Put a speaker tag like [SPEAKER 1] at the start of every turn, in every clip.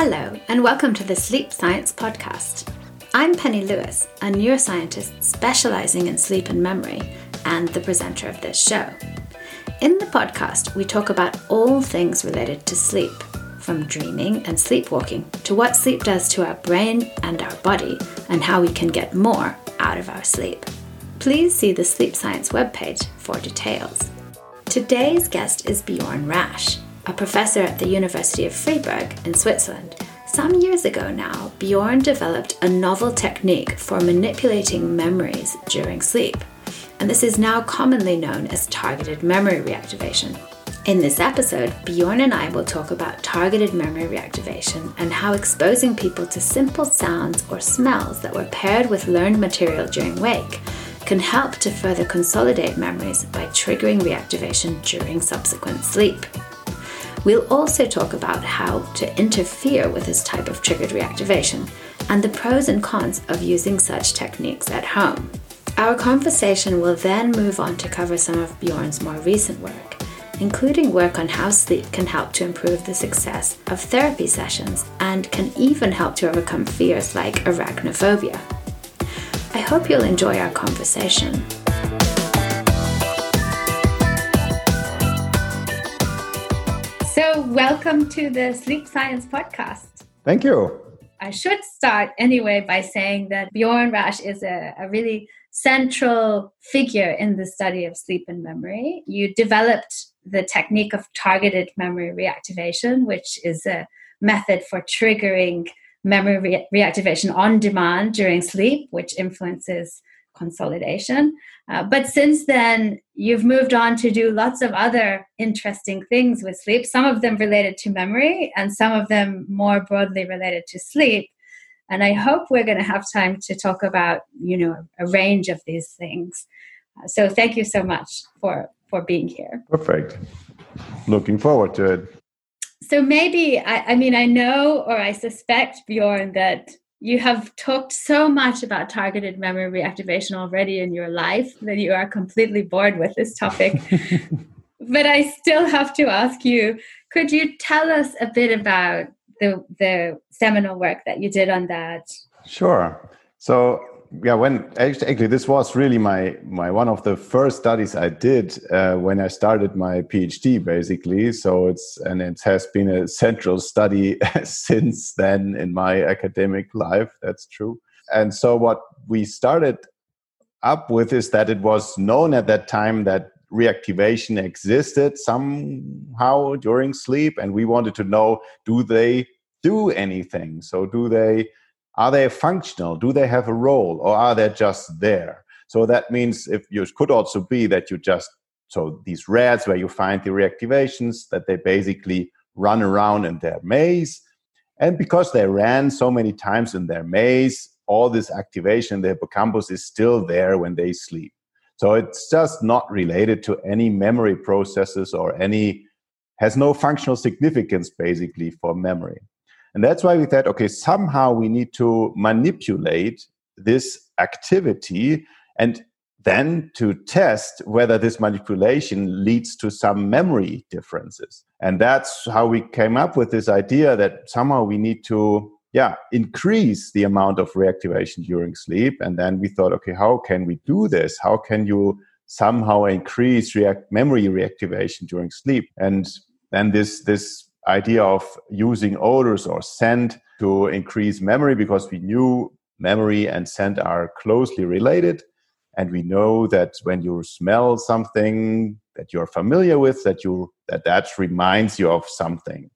[SPEAKER 1] Hello, and welcome to the Sleep Science Podcast. I'm Penny Lewis, a neuroscientist specializing in sleep and memory, and the presenter of this show. In the podcast, we talk about all things related to sleep, from dreaming and sleepwalking to what sleep does to our brain and our body, and how we can get more out of our sleep. Please see the Sleep Science webpage for details. Today's guest is Bjorn Rasch a professor at the University of Fribourg in Switzerland. Some years ago now, Bjorn developed a novel technique for manipulating memories during sleep, and this is now commonly known as targeted memory reactivation. In this episode, Bjorn and I will talk about targeted memory reactivation and how exposing people to simple sounds or smells that were paired with learned material during wake can help to further consolidate memories by triggering reactivation during subsequent sleep. We'll also talk about how to interfere with this type of triggered reactivation and the pros and cons of using such techniques at home. Our conversation will then move on to cover some of Bjorn's more recent work, including work on how sleep can help to improve the success of therapy sessions and can even help to overcome fears like arachnophobia. I hope you'll enjoy our conversation. So, welcome to the Sleep Science Podcast.
[SPEAKER 2] Thank you.
[SPEAKER 1] I should start anyway by saying that Bjorn Rasch is a, a really central figure in the study of sleep and memory. You developed the technique of targeted memory reactivation, which is a method for triggering memory re- reactivation on demand during sleep, which influences consolidation. Uh, but since then, you've moved on to do lots of other interesting things with sleep, some of them related to memory and some of them more broadly related to sleep. And I hope we're going to have time to talk about, you know, a range of these things. Uh, so thank you so much for for being here.
[SPEAKER 2] Perfect. Looking forward to it.
[SPEAKER 1] So maybe I, I mean I know or I suspect Bjorn that you have talked so much about targeted memory reactivation already in your life that you are completely bored with this topic. but I still have to ask you could you tell us a bit about the, the seminal work that you did on that?
[SPEAKER 2] Sure. So, yeah when actually this was really my my one of the first studies i did uh, when i started my phd basically. So it's and it has been a central study since then in my academic life that's true. And so what we started up with is that it was known at that time that reactivation existed somehow during sleep and we wanted to know do they do anything? So do they are they functional? Do they have a role or are they just there? So that means if you could also be that you just so these rats where you find the reactivations that they basically run around in their maze and because they ran so many times in their maze all this activation the hippocampus is still there when they sleep so it's just not related to any memory processes or any has no functional significance basically for memory and that's why we thought, okay, somehow we need to manipulate this activity and then to test whether this manipulation leads to some memory differences. And that's how we came up with this idea that somehow we need to yeah increase the amount of reactivation during sleep. And then we thought okay how can we do this? How can you somehow increase react memory reactivation during sleep? And then this this idea of using odors or scent to increase memory because we knew memory and scent are closely related and we know that when you smell something that you're familiar with that you that that reminds you of something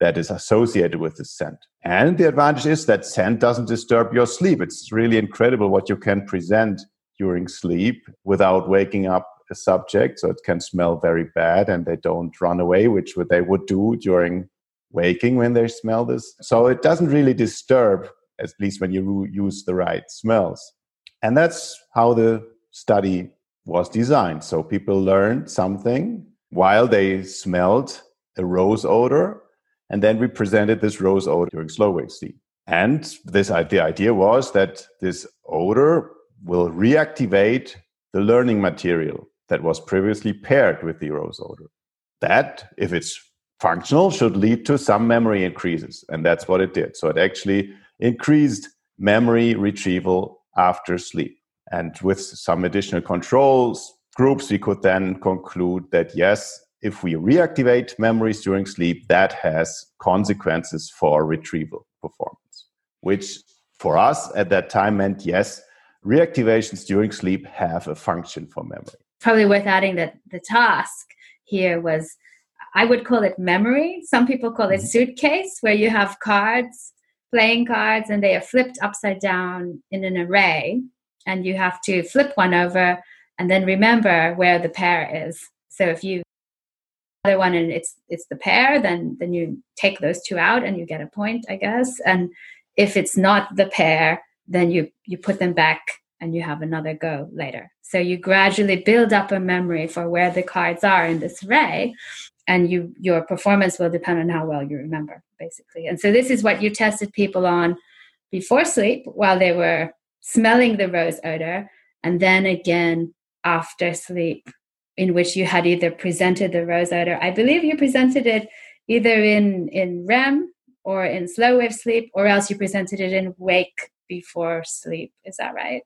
[SPEAKER 2] that is associated with the scent. And the advantage is that scent doesn't disturb your sleep. It's really incredible what you can present during sleep without waking up a subject, so it can smell very bad and they don't run away, which they would do during waking when they smell this. So it doesn't really disturb, at least when you use the right smells. And that's how the study was designed. So people learned something while they smelled a rose odor, and then we presented this rose odor during slow wave sleep. And this the idea was that this odor will reactivate the learning material that was previously paired with the rose odor. That, if it's functional should lead to some memory increases. And that's what it did. So it actually increased memory retrieval after sleep. And with some additional controls groups, we could then conclude that yes, if we reactivate memories during sleep, that has consequences for retrieval performance, which for us at that time meant yes, reactivations during sleep have a function for memory.
[SPEAKER 1] Probably worth adding that the task here was I would call it memory. Some people call it mm-hmm. suitcase, where you have cards, playing cards, and they are flipped upside down in an array. And you have to flip one over and then remember where the pair is. So if you other one and it's it's the pair, then then you take those two out and you get a point, I guess. And if it's not the pair, then you you put them back and you have another go later. So you gradually build up a memory for where the cards are in this array and you your performance will depend on how well you remember basically. And so this is what you tested people on before sleep while they were smelling the rose odor and then again after sleep in which you had either presented the rose odor. I believe you presented it either in in REM or in slow wave sleep, or else you presented it in wake before sleep. Is that right?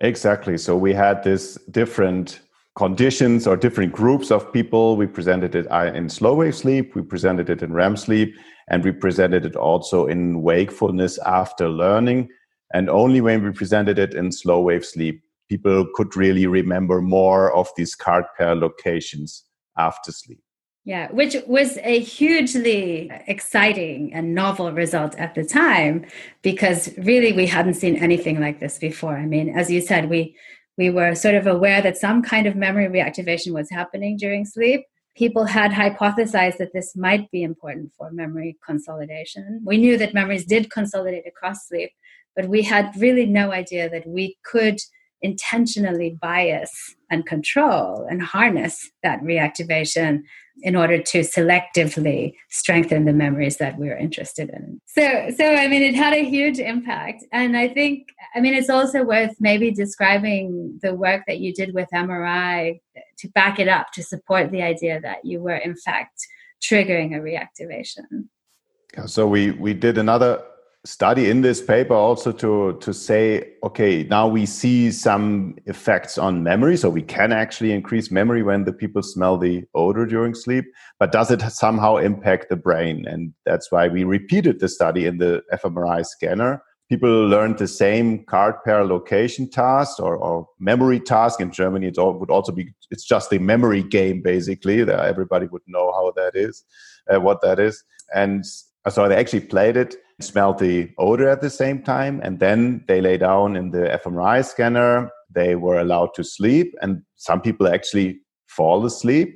[SPEAKER 2] Exactly. So we had this different conditions or different groups of people. We presented it uh, in slow wave sleep, we presented it in REM sleep, and we presented it also in wakefulness after learning. And only when we presented it in slow wave sleep people could really remember more of these card pair locations after sleep.
[SPEAKER 1] Yeah, which was a hugely exciting and novel result at the time because really we hadn't seen anything like this before. I mean, as you said, we we were sort of aware that some kind of memory reactivation was happening during sleep. People had hypothesized that this might be important for memory consolidation. We knew that memories did consolidate across sleep, but we had really no idea that we could intentionally bias and control and harness that reactivation in order to selectively strengthen the memories that we are interested in. So so I mean it had a huge impact and I think I mean it's also worth maybe describing the work that you did with MRI to back it up to support the idea that you were in fact triggering a reactivation.
[SPEAKER 2] So we we did another study in this paper also to to say okay now we see some effects on memory. So we can actually increase memory when the people smell the odor during sleep but does it somehow impact the brain? And that's why we repeated the study in the fMRI scanner. People learned the same card pair location task or, or memory task. In germany it would also be it's just a memory game basically. Everybody would know how that is uh, what that is. And so they actually played it smelled the odor at the same time. And then they lay down in the fMRI scanner. They were allowed to sleep. And some people actually fall asleep.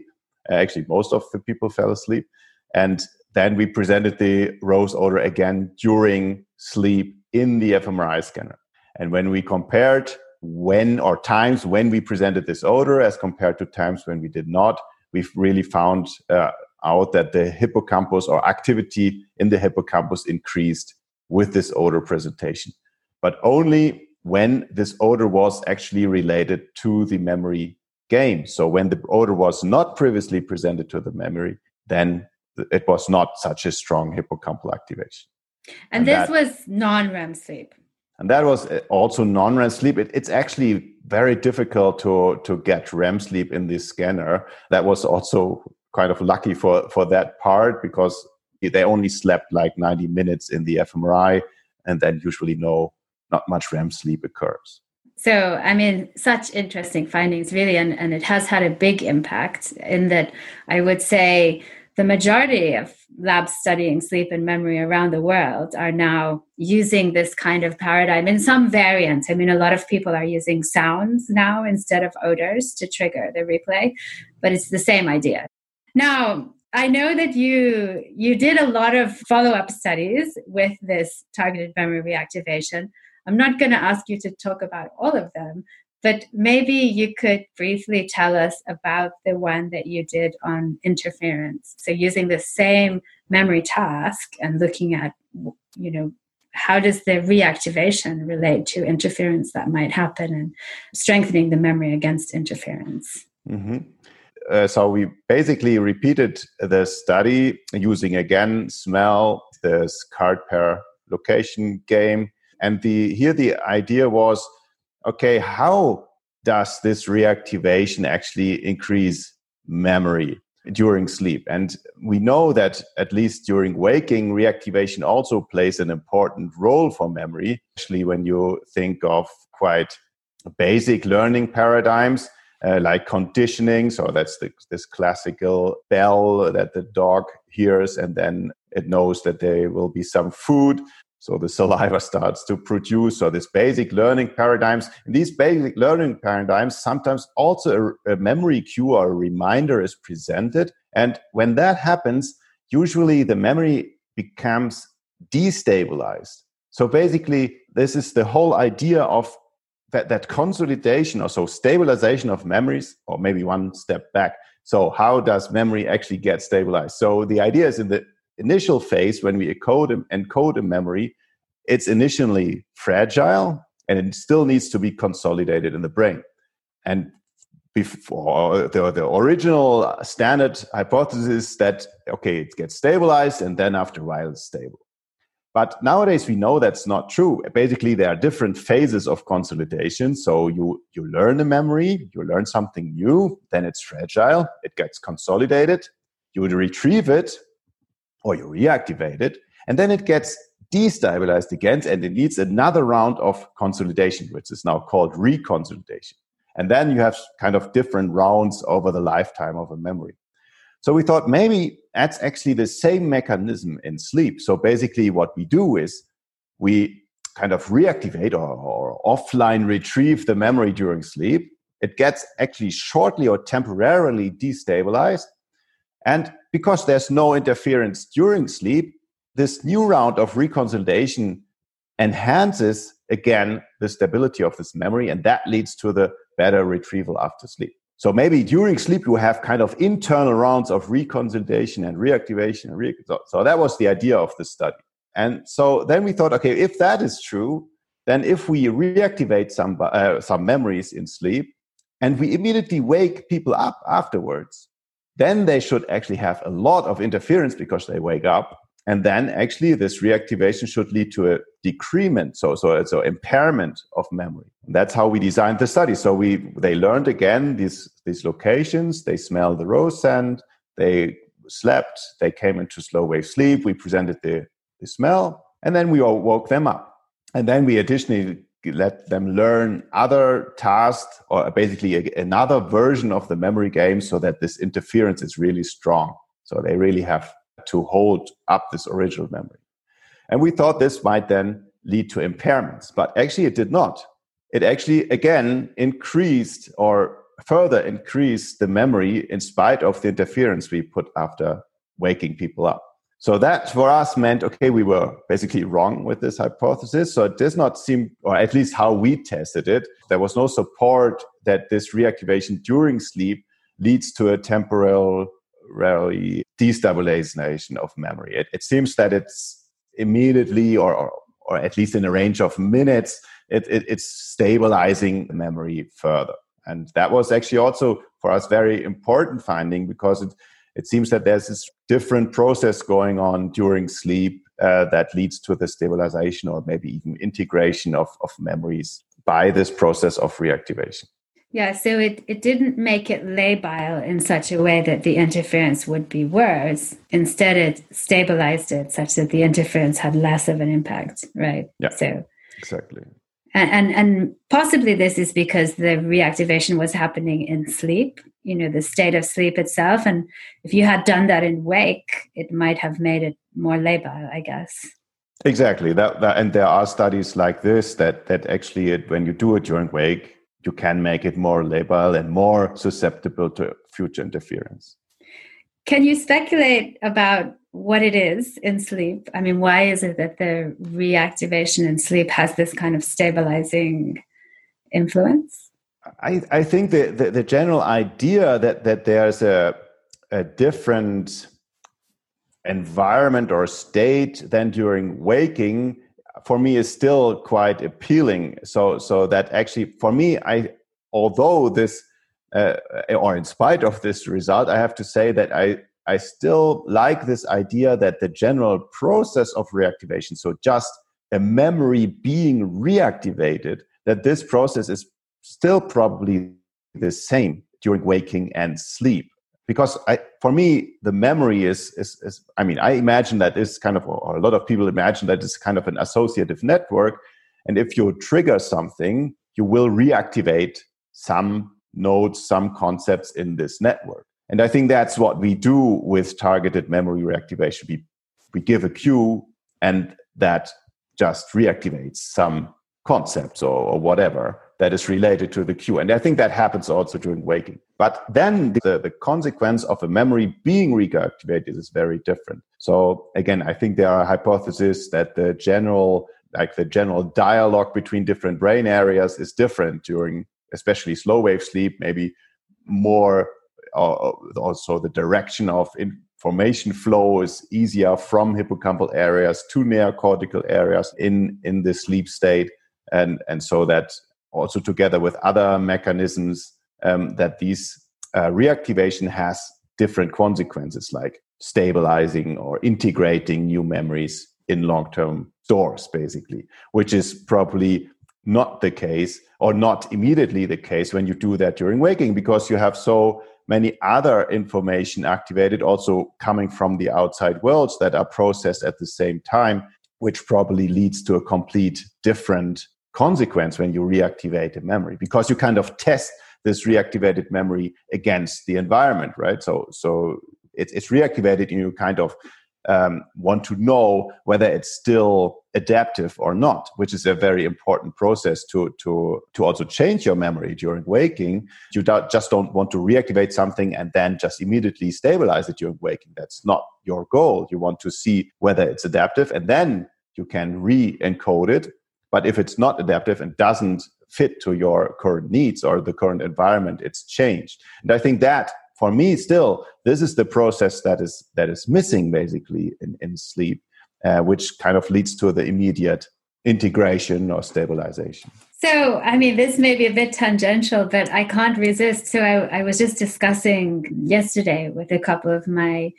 [SPEAKER 2] Actually, most of the people fell asleep. And then we presented the rose odor again during sleep in the fMRI scanner. And when we compared when or times when we presented this odor as compared to times when we did not, we've really found uh, out that the hippocampus or activity in the hippocampus increased with this odor presentation, but only when this odor was actually related to the memory game. So when the odor was not previously presented to the memory, then it was not such a strong hippocampal activation.
[SPEAKER 1] And, and this that, was non REM sleep.
[SPEAKER 2] And that was uh, also non REM sleep. It, it's actually very difficult to, to get REM sleep in this scanner. That was also kind of lucky for for that part because they only slept like 90 minutes in the fMRI, and then usually no not much REM sleep occurs.
[SPEAKER 1] So, I mean, such interesting findings, really, and, and it has had a big impact in that I would say the majority of labs studying sleep and memory around the world are now using this kind of paradigm in some variants. I mean, a lot of people are using sounds now instead of odors to trigger the replay, but it's the same idea. Now, I know that you you did a lot of follow-up studies with this targeted memory reactivation. I'm not going to ask you to talk about all of them, but maybe you could briefly tell us about the one that you did on interference. So using the same memory task and looking at you know how does the reactivation relate to interference that might happen and strengthening the memory against interference.
[SPEAKER 2] Mm-hmm uh, so we basically repeated the study using again smell, this card pair location game, and the here the idea was, okay, how does this reactivation actually increase memory during sleep? And we know that at least during waking, reactivation also plays an important role for memory, especially when you think of quite basic learning paradigms uh, like conditioning. So that's the, this classical bell that the dog hears, and then it knows that there will be some food. So the saliva starts to produce. So these basic learning paradigms. In these basic learning paradigms, sometimes also a, a memory cue or a reminder is presented. And when that happens, usually the memory becomes destabilized. So basically, this is the whole idea of that, that consolidation or so stabilization of memories, or maybe one step back. So, how does memory actually get stabilized? So, the idea is in the initial phase when we encode encode a memory, it's initially fragile and it still needs to be consolidated in the brain. And before the, the original standard hypothesis that okay, it gets stabilized and then after a while it's stable. But nowadays we know that's not true. Basically, there are different phases of consolidation. So you you learn a memory, you learn something new, then it's fragile, it gets consolidated, you retrieve it, or you reactivate it, and then it gets destabilized again, and it needs another round of consolidation, which is now called reconsolidation. And then you have kind of different rounds over the lifetime of a memory. So we thought maybe that's actually the same mechanism in sleep. So basically, what we do is we kind of reactivate or, or offline retrieve the memory during sleep. It gets actually shortly or temporarily destabilized. And because there's no interference during sleep, this new round of reconsolidation enhances again the stability of this memory, and that leads to the better retrieval after sleep. So maybe during sleep you have kind of internal rounds of reconsolidation and reactivation. And re- so, so that was the idea of the study. And so then we thought, okay, if that is true, then if we reactivate some uh, some memories in sleep and we immediately wake people up afterwards, then they should actually have a lot of interference because they wake up and then actually this reactivation should lead to a decrement so so so impairment of memory. That's how we designed the study. So we they learned again these these locations. They smelled the rose scent. They slept. They came into slow wave sleep. We presented the, the smell. And then we all woke them up. And then we additionally let them learn other tasks or basically a, another version of the memory game so that this interference is really strong. So they really have to hold up this original memory. And we thought this might then lead to impairments, but actually it did not. It actually, again, increased or further increased the memory in spite of the interference we put after waking people up. So that for us meant, okay, we were basically wrong with this hypothesis. So it does not seem, or at least how we tested it, there was no support that this reactivation during sleep leads to a temporal rarely destabilization of memory. It, it seems that it's immediately or, or, or, at least in a range of minutes, it, it, it's stabilizing the memory further. And that was actually also for us very important finding because it, it seems that there's this different process going on during sleep uh, that leads to the stabilization or maybe even integration of, of memories by this process of reactivation.
[SPEAKER 1] Yeah, so it, it didn't make it labile in such a way that the interference would be worse. Instead, it stabilized it such that the interference had less of an impact, right?
[SPEAKER 2] Yeah.
[SPEAKER 1] So
[SPEAKER 2] exactly.
[SPEAKER 1] And, and and possibly this is because the reactivation was happening in sleep, you know, the state of sleep itself. And if you had done that in wake, it might have made it more labile, I guess.
[SPEAKER 2] Exactly. That, that and there are studies like this that that actually it, when you do it during wake you can make it more labile and more susceptible to future interference.
[SPEAKER 1] Can you speculate about what it is in sleep? I mean, why is it that the reactivation in sleep has this kind of stabilizing influence?
[SPEAKER 2] I, I think the, the, the general idea that, that there's a, a different environment or state than during waking for me is still quite appealing. So so that actually for me, I although this uh, or in spite of this result, I have to say that I I still like this idea that the general process of reactivation, so just a memory being reactivated, that this process is still probably the same during waking and sleep. Because I, for me, the memory is, is, is, I mean, I imagine that is kind of, or a lot of people imagine that it's kind of an associative network. And if you trigger something, you will reactivate some nodes, some concepts in this network. And I think that's what we do with targeted memory reactivation. We, we give a cue and that just reactivates some concepts or, or, whatever that is related to the cue. And I think that happens also during waking. But then the, the consequence of a memory being reactivated is very different. So again, I think there are hypotheses that the general like the general dialogue between different brain areas is different during especially slow wave sleep maybe more uh, also the direction of information flow is easier from hippocampal areas to neocortical areas in in the sleep state and and so that also together with other mechanisms um, that these uh, reactivation has different consequences like stabilizing or integrating new memories in long-term stores basically which is probably not the case or not immediately the case when you do that during waking because you have so many other information activated also coming from the outside worlds that are processed at the same time which probably leads to a complete different consequence when you reactivate a memory because you kind of test this reactivated memory against the environment right so so it's, it's reactivated and you kind of um, want to know whether it's still adaptive or not, which is a very important process to to to also change your memory during waking. You do, just don't want to reactivate something and then just immediately stabilize it during waking. That's not your goal. You want to see whether it's adaptive, and then you can re-encode it. But if it's not adaptive and doesn't fit to your current needs or the current environment, it's changed. And I think that for me still this is the process that is that is missing basically in, in sleep uh, which kind of leads to the immediate integration or stabilization.
[SPEAKER 1] So i mean this may be a bit tangential but i can't resist. So i, I was just discussing yesterday with a couple of my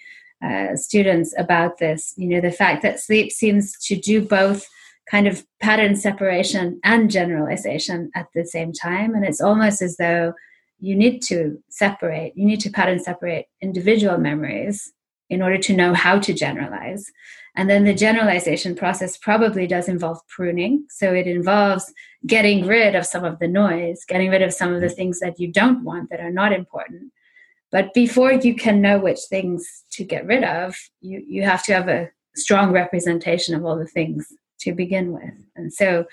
[SPEAKER 1] uh, students about this. You know the fact that sleep seems to do both kind of pattern separation and generalization at the same time and it's almost as though you need to separate, you need to pattern separate individual memories in order to know how to generalize. And then the generalization process probably does involve pruning. So it involves getting rid of some of the noise, getting rid of some of the things that you don't want that are not important. But before you can know which things to get rid of, you, you have to have a strong representation of all the things to begin with. And so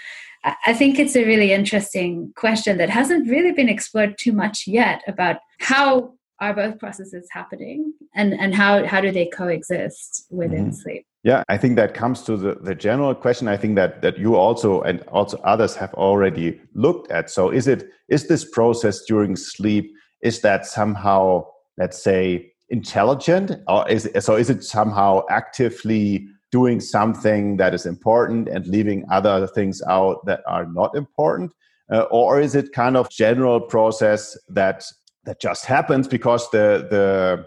[SPEAKER 1] I think it's a really interesting question that hasn't really been explored too much yet about how are both processes happening and, and how, how do they coexist within mm-hmm. sleep?
[SPEAKER 2] Yeah, I think that comes to the, the general question. I think that that you also and also others have already looked at. So is it is this process during sleep, is that somehow, let's say, intelligent? Or is so is it somehow actively doing something that is important and leaving other things out that are not important? Uh, or is it kind of general process that that just happens because the the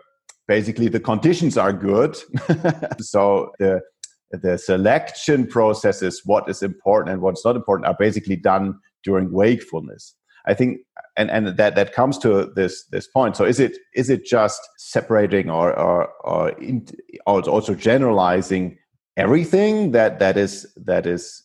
[SPEAKER 2] basically the conditions are good? So the the selection processes what is important and what's not important are basically done during wakefulness. I think and and that that comes to this this point. So is it is it just separating or or or, in, or also generalizing everything that that is that is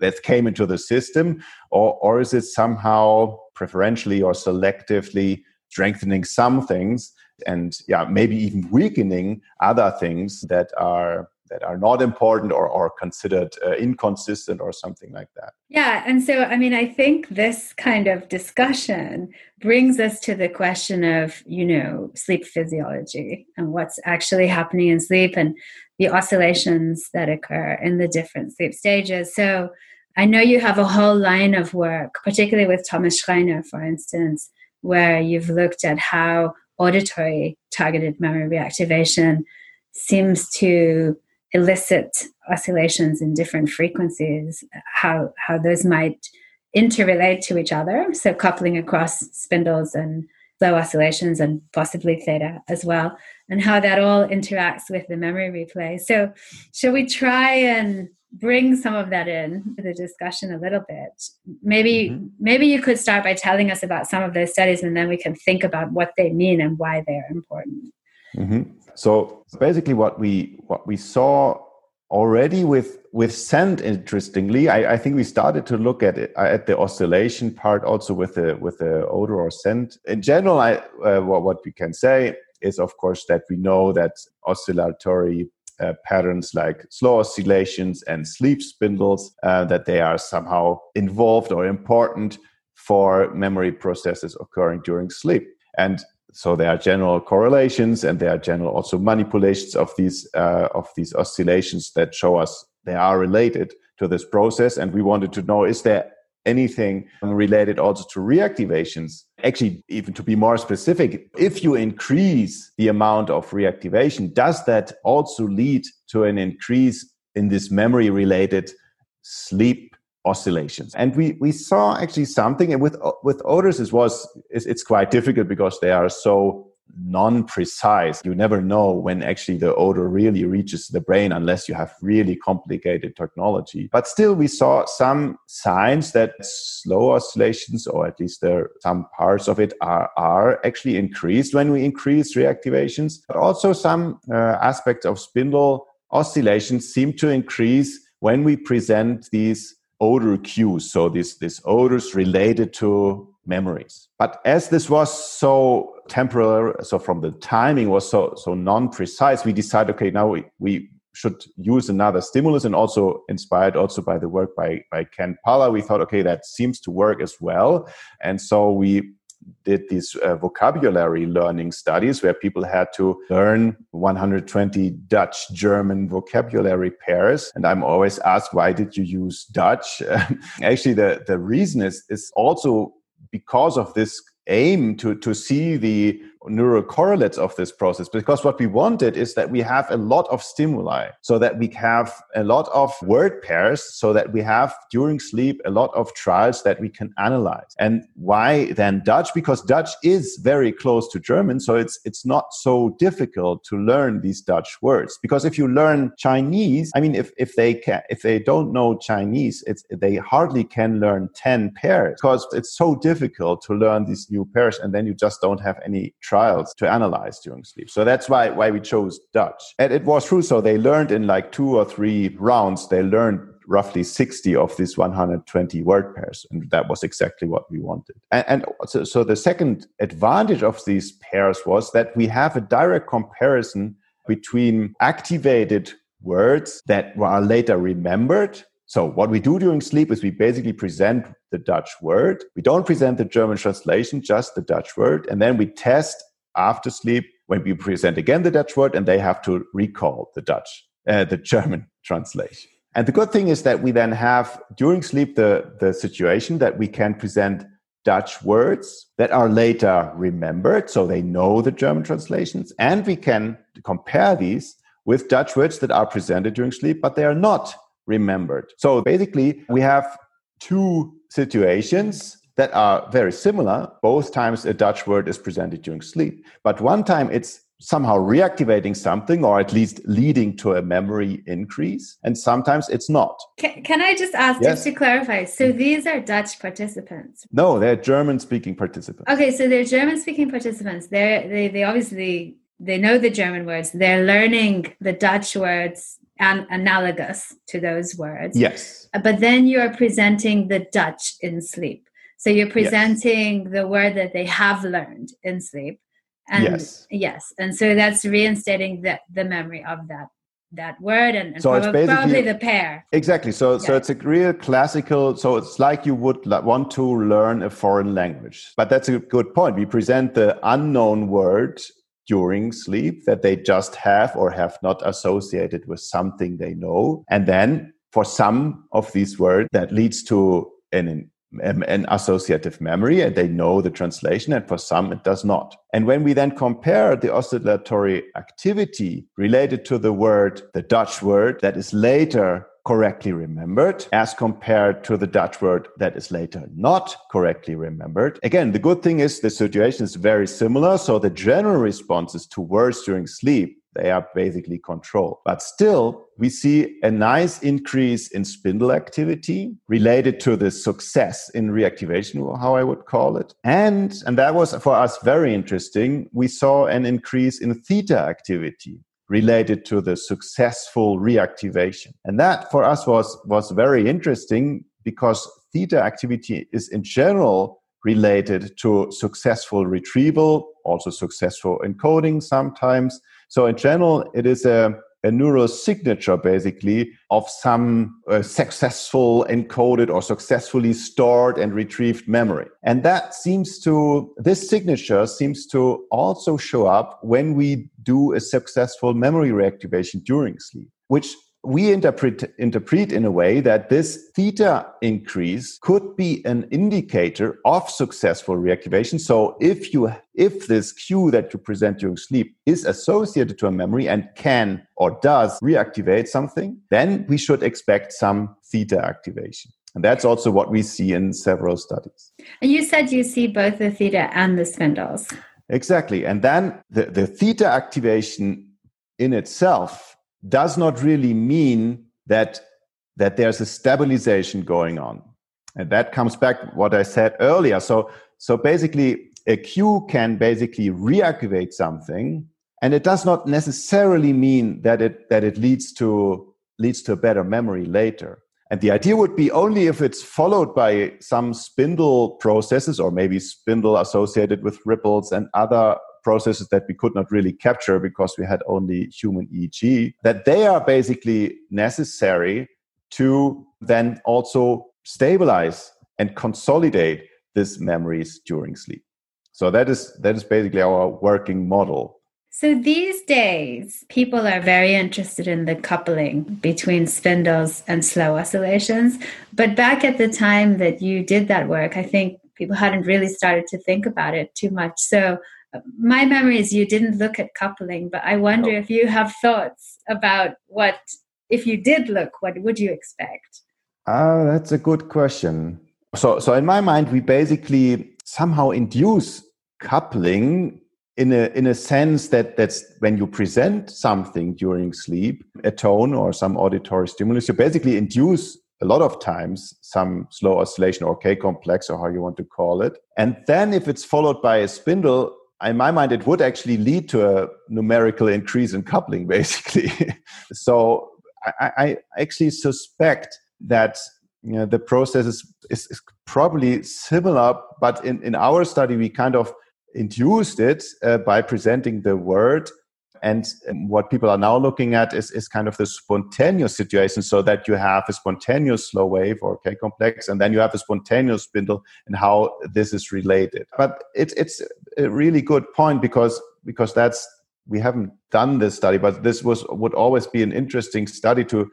[SPEAKER 2] that came into the system or or is it somehow preferentially or selectively strengthening some things and yeah maybe even weakening other things that are that are not important or, or considered uh, inconsistent or something like that.
[SPEAKER 1] Yeah. And so, I mean, I think this kind of discussion brings us to the question of, you know, sleep physiology and what's actually happening in sleep and the oscillations that occur in the different sleep stages. So, I know you have a whole line of work, particularly with Thomas Schreiner, for instance, where you've looked at how auditory targeted memory reactivation seems to elicit oscillations in different frequencies, how how those might interrelate to each other. So coupling across spindles and slow oscillations and possibly theta as well, and how that all interacts with the memory replay. So, shall we try and bring some of that in to the discussion a little bit? Maybe, mm-hmm. maybe you could start by telling us about some of those studies, and then we can think about what they mean and why they're important.
[SPEAKER 2] Mm-hmm. So basically, what we what we saw already with with scent interestingly I, I, think we started to look at it at the oscillation part also with the with the odor or scent in general i uh, what, what we can say is of course that we know that oscillatory uh, patterns like slow oscillations and sleep spindles uh, that they are somehow involved or important for memory processes occurring during sleep. And so there are general correlations and there are general also manipulations of these uh, of these oscillations that show us they are related to this process. And we wanted to know is there anything related also to reactivations actually even to be more specific if you increase the amount of reactivation does that also lead to an increase in this memory related sleep oscillations. And we, we saw actually something and with, with odors, it was, it's, it's quite difficult because they are so non-precise. You never know when actually the odor really reaches the brain unless you have really complicated technology. But still, we saw some signs that slow oscillations, or at least there some parts of it, are, are actually increased when we increase reactivations. But also some uh, aspects of spindle oscillations seem to increase when we present these odor cues. So this, this odors related to memories. But as this was so temporary, so from the timing was so, so non-precise, we decided, okay, now we, we should use another stimulus and also inspired also by the work by, by Ken Paller, we thought, okay, that seems to work as well. And so we did these uh, vocabulary learning studies where people had to learn 120 Dutch German vocabulary pairs. And I'm always asked, why did you use Dutch? Actually, the, the reason is, is also because of this aim to, to see the neural correlates of this process because what we wanted is that we have a lot of stimuli so that we have a lot of word pairs so that we have during sleep a lot of trials that we can analyze. And why then dutch? Because dutch is very close to german so it's it's not so difficult to learn these dutch words. Because if you learn chinese i mean if if they can if they don't know chinese it's they hardly can learn 10 pairs because it's so difficult to learn these new pairs and then you just don't have any trials trials to analyze during sleep. So that's why, why we chose Dutch. And it was true. So they learned in like two or three rounds, they learned roughly 60 of these 120 word pairs. And that was exactly what we wanted. And, and so, so the second advantage of these pairs was that we have a direct comparison between activated words that were later remembered so what we do during sleep is we basically present the Dutch word. We don't present the German translation, just the Dutch word. And then we test after sleep when we present again the Dutch word and they have to recall the Dutch, uh, the German translation. And the good thing is that we then have during sleep the, the situation that we can present Dutch words that are later remembered, so they know the German translations, and we can compare these with Dutch words that are presented during sleep, but they are not remembered. So basically, we have two situations that are very similar. Both times a Dutch word is presented during sleep, but one time it's somehow reactivating something or at least leading to a memory increase and sometimes it's not
[SPEAKER 1] can, can i just ask yes. just to clarify so mm-hmm. these are dutch participants
[SPEAKER 2] no they're german speaking participants
[SPEAKER 1] okay so they're german speaking participants they're they, they obviously they know the german words they're learning the dutch words and analogous to those words.
[SPEAKER 2] Yes.
[SPEAKER 1] Uh, but then you are presenting the Dutch in sleep. So you're presenting yes. the word that they have learned in sleep. And yes. yes. And so that's reinstating the, the memory of that that word and, and so probably, it's probably the pair
[SPEAKER 2] exactly so yeah. so it's a real classical so it's like you would want to learn a foreign language but that's a good point we present the unknown word during sleep that they just have or have not associated with something they know. And then for some of these words, that leads to an, an associative memory and they know the translation. And for some, it does not. And when we then compare the oscillatory activity related to the word, the Dutch word that is later correctly remembered as compared to the Dutch word that is later not correctly remembered. Again, the good thing is the situation is very similar. So the general responses to words during sleep they are basically controlled. But still, we see a nice increase in spindle activity related to the success in reactivation, how I would call it. And, and that was for us very interesting. We saw an increase in theta activity related to the successful reactivation. And that for us was, was very interesting because theta activity is in general related to successful retrieval, also successful encoding sometimes. So in general, it is a, a neural signature basically of some uh, successful encoded or successfully stored and retrieved memory. And that seems to, this signature seems to also show up when we do a successful memory reactivation during sleep, which we interpret, interpret in a way that this theta increase could be an indicator of successful reactivation. So if you if this cue that you present during sleep is associated to a memory and can or does reactivate something, then we should expect some theta activation. And that's also what we see in several studies.
[SPEAKER 1] And you said you see both the theta and the spindles.
[SPEAKER 2] Exactly. And then the, the theta activation in itself does not really mean that that there's a stabilization going on. And that comes back what i said earlier. So so basically a cue can basically reactivate something and it does not necessarily mean that it that it leads to leads to a better memory later. And the idea would be only if it's followed by some spindle processes or maybe spindle associated with ripples and other processes that we could not really capture because we had only human EEG, that they are basically necessary to then also stabilize and consolidate these memories during sleep. So that is that is basically our working model.
[SPEAKER 1] So these days, people are very interested in the coupling between spindles and slow oscillations. But back at the time that you did that work, I think people hadn't really started to think about it too much. So my memory is you didn't look at coupling, but I wonder if you have thoughts about what, if you did look, what would you expect?
[SPEAKER 2] Uh, that's a good question. So, so in my mind, we basically somehow induce coupling in a in a sense that that's when you present something during sleep, a tone or some auditory stimulus, you basically induce a lot of times some slow oscillation or K complex or how you want to call it. And then if it's followed by a spindle, in my mind, it would actually lead to a numerical increase in coupling, basically. so I, I, actually suspect that you know, the process is, is, is, probably similar, but in, in our study, we kind of induced it uh, by presenting the word and what people are now looking at is, is kind of the spontaneous situation so that you have a spontaneous slow wave or K complex, and then you have a spontaneous spindle and how this is related. But it, it's a really good point because because that's we haven't done this study, but this was would always be an interesting study to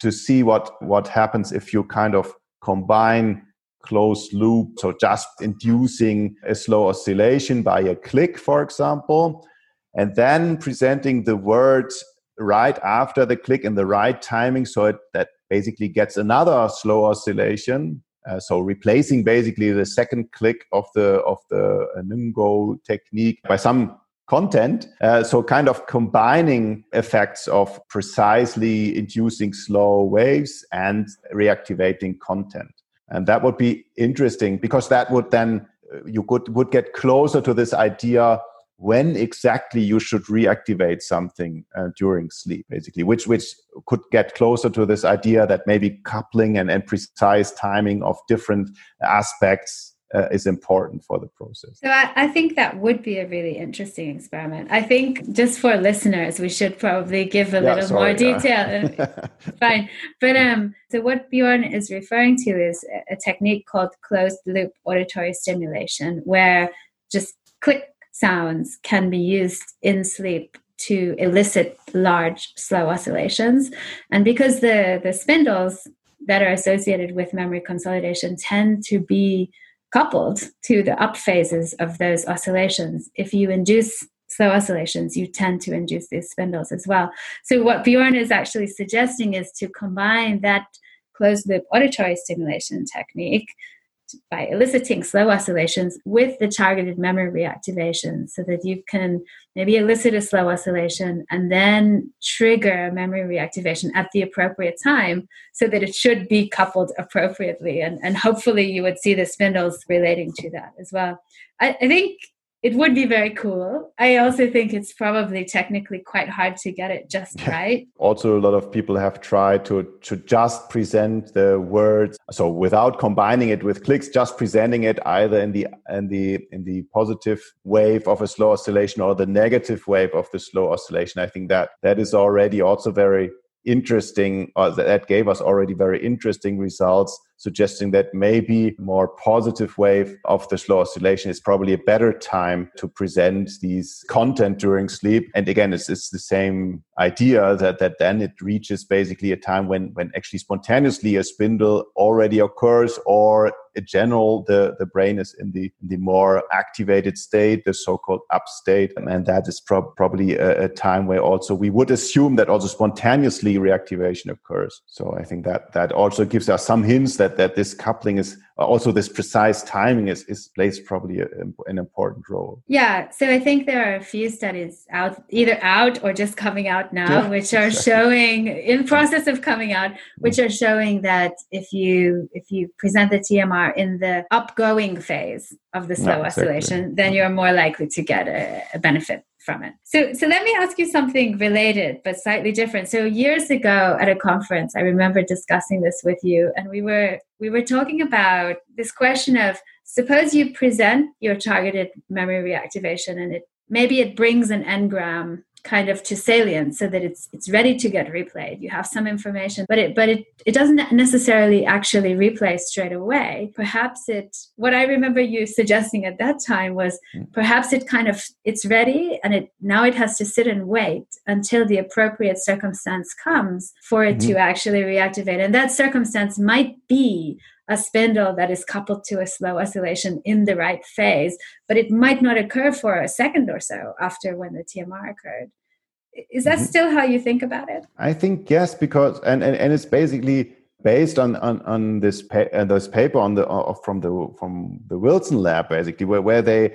[SPEAKER 2] to see what what happens if you kind of combine closed loop, so just inducing a slow oscillation by a click, for example, and then presenting the word right after the click in the right timing so it, that basically gets another slow oscillation uh, so replacing basically the second click of the of the uh, Ngo technique by some content uh, so kind of combining effects of precisely inducing slow waves and reactivating content. And that would be interesting because that would then uh, you could would get closer to this idea when exactly you should reactivate something uh, during sleep basically which which could get closer to this idea that maybe coupling and, and precise timing of different aspects uh, is important for the process.
[SPEAKER 1] So I, I, think that would be a really interesting experiment. I think just for listeners, we should probably give a yeah, little sorry, more detail. Yeah. Fine, but um, so what Bjorn is referring to is a technique called closed loop auditory stimulation, where just click sounds can be used in sleep to elicit large slow oscillations and because the the spindles that are associated with memory consolidation tend to be coupled to the up phases of those oscillations if you induce slow oscillations, you tend to induce these spindles as well. So, what Bjorn is actually suggesting is to combine that closed loop auditory stimulation technique by eliciting slow oscillations with the targeted memory reactivation so that you can maybe elicit a slow oscillation and then trigger a memory reactivation at the appropriate time so that it should be coupled appropriately. And, and hopefully you would see the spindles relating to that as well. I, I think it would be very cool. I also think it's probably technically quite hard to get it just right.
[SPEAKER 2] Also, a lot of people have tried to to just present the words so without combining it with clicks, just presenting it either in the in the in the positive wave of a slow oscillation or the negative wave of the slow oscillation. I think that that is already also very interesting or that gave us already very interesting results suggesting that maybe more positive wave of the slow oscillation is probably a better time to present these content during sleep. And again it's, it's the same idea that that then it reaches basically a time when when actually spontaneously a spindle already occurs or in general the the brain is in the the more activated state the so-called up state. And that is pro- probably a, a, time where also we would assume that also spontaneously reactivation occurs. So i think that that also gives us some hints that that this coupling is also this precise timing is, is plays probably a, an important role
[SPEAKER 1] yeah so i think there are a few studies out either out or just coming out now yeah, which are exactly. showing in process of coming out which mm. are showing that if you if you present the tmr in the upgoing phase of the slow oscillation exactly. then you're more likely to get a, a benefit from it. So, so let me ask you something related but slightly different. So, years ago at a conference, I remember discussing this with you, and we were we were talking about this question of suppose you present your targeted memory reactivation, and it maybe it brings an engram kind of to salient so that it's it's ready to get replayed you have some information but it but it it doesn't necessarily actually replay straight away perhaps it what i remember you suggesting at that time was hmm. perhaps it kind of it's ready and it now it has to sit and wait until the appropriate circumstance comes for it mm-hmm. to actually reactivate and that circumstance might be a spindle that is coupled to a slow oscillation in the right phase, but it might not occur for a second or so after when the TMR occurred. Is that mm-hmm. still how you think about it?
[SPEAKER 2] I think yes, because and and, and it's basically based on on, on this pa- uh, this paper on the uh, from the from the Wilson lab basically where, where they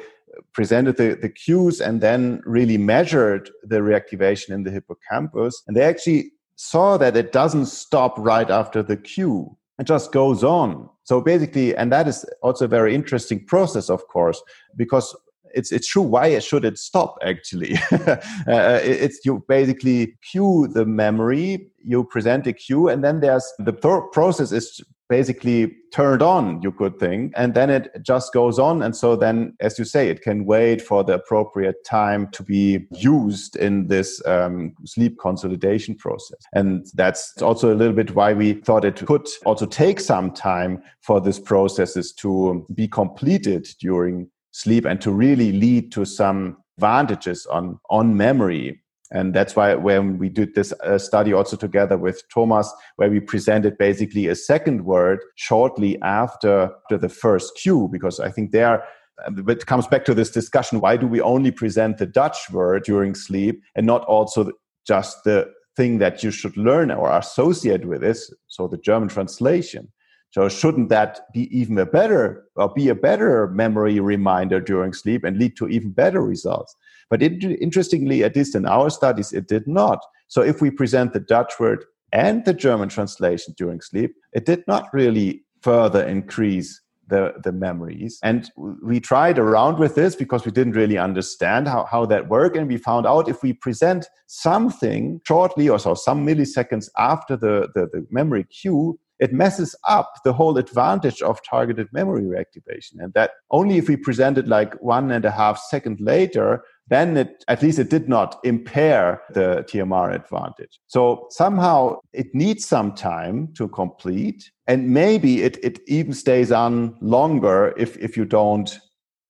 [SPEAKER 2] presented the, the cues and then really measured the reactivation in the hippocampus and they actually saw that it doesn't stop right after the cue it just goes on. So basically, and that is also a very interesting process, of course, because it's it's true. Why should it stop? Actually, uh, it's you basically cue the memory, you present a cue, and then there's the process is basically turned on, you could think, and then it just goes on. And so then, as you say, it can wait for the appropriate time to be used in this um, sleep consolidation process. And that's also a little bit why we thought it could also take some time for these processes to be completed during sleep and to really lead to some advantages on on memory and that's why when we did this uh, study also together with Thomas, where we presented basically a second word shortly after, after the first cue, because I think there uh, it comes back to this discussion why do we only present the Dutch word during sleep and not also just the thing that you should learn or associate with this, so the German translation. So shouldn't that be even a better or be a better memory reminder during sleep and lead to even better results? But it, interestingly, at least in our studies, it did not. So if we present the Dutch word and the German translation during sleep, it did not really further increase the, the memories. And we tried around with this because we didn't really understand how, how that worked. And we found out if we present something shortly or so, some milliseconds after the, the, the memory cue, it messes up the whole advantage of targeted memory reactivation. And that only if we present it like one and a half second later, then it at least it did not impair the TMR advantage. So somehow it needs some time to complete, and maybe it, it even stays on longer if, if you don't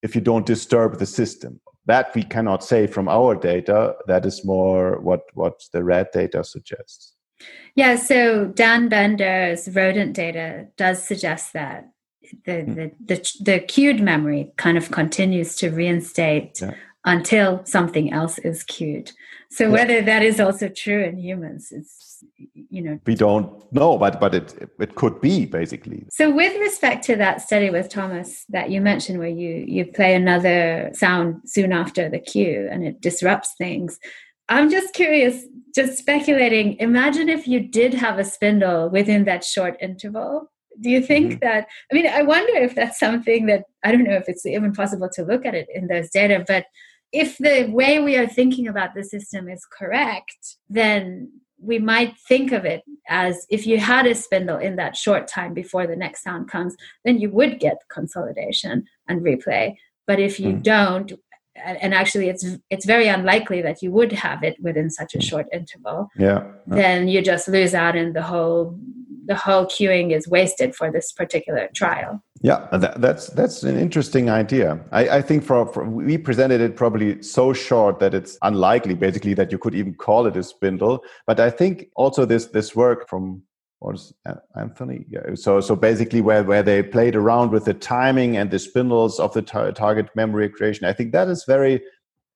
[SPEAKER 2] if you don't disturb the system. That we cannot say from our data. That is more what what the red data suggests.
[SPEAKER 1] Yeah, so Dan Bendor's rodent data does suggest that the, hmm. the, the, the cued memory kind of continues to reinstate yeah until something else is cued. So whether that is also true in humans, it's you know
[SPEAKER 2] we don't know, but but it it could be basically.
[SPEAKER 1] So with respect to that study with Thomas that you mentioned, where you you play another sound soon after the cue and it disrupts things. I'm just curious, just speculating. Imagine if you did have a spindle within that short interval. Do you think mm-hmm. that? I mean, I wonder if that's something that I don't know if it's even possible to look at it in those data, but if the way we are thinking about the system is correct, then we might think of it as if you had a spindle in that short time before the next sound comes, then you would get consolidation and replay. But if you mm. don't, and actually it's it's very unlikely that you would have it within such a short interval.
[SPEAKER 2] Yeah.
[SPEAKER 1] Then you just lose out and the whole the whole cueing is wasted for this particular trial.
[SPEAKER 2] Yeah that, that's that's an interesting idea. I, I think for, for, we presented it probably so short that it's unlikely basically that you could even call it a spindle. But i think also this this work from was Antony? Yeah. So so basically, where where they played around with the timing and the spindles of the tar target memory creation, I think that is very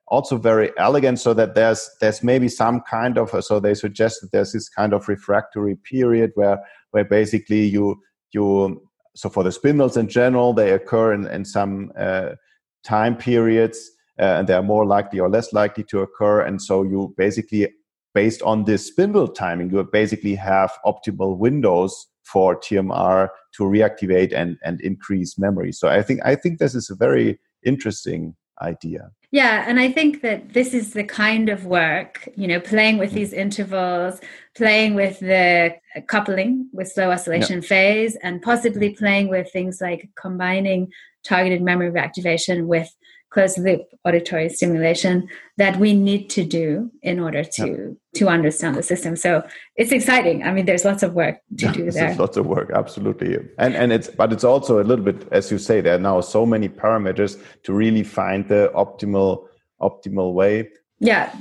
[SPEAKER 2] also very elegant. So that there's there's maybe some kind of so they suggest that there's this kind of refractory period where where basically you you so for the spindles in general they occur in in some uh, time periods. Uh, and they are more likely or less likely to occur, and so you basically based on this spindle timing, you basically have optimal windows for TMR to reactivate and, and increase memory. So I think I think this is a very interesting idea.
[SPEAKER 1] Yeah, and I think that this is the kind of work, you know, playing with mm. these intervals, playing with the coupling with slow oscillation yeah. phase, and possibly mm. playing with things like combining targeted memory reactivation with closed loop auditory stimulation that we need to do in order to yep. to understand the system so it's exciting i mean there's lots of work to yeah, do there
[SPEAKER 2] lots of work absolutely and and it's but it's also a little bit as you say there are now so many parameters to really find the optimal optimal way
[SPEAKER 1] yeah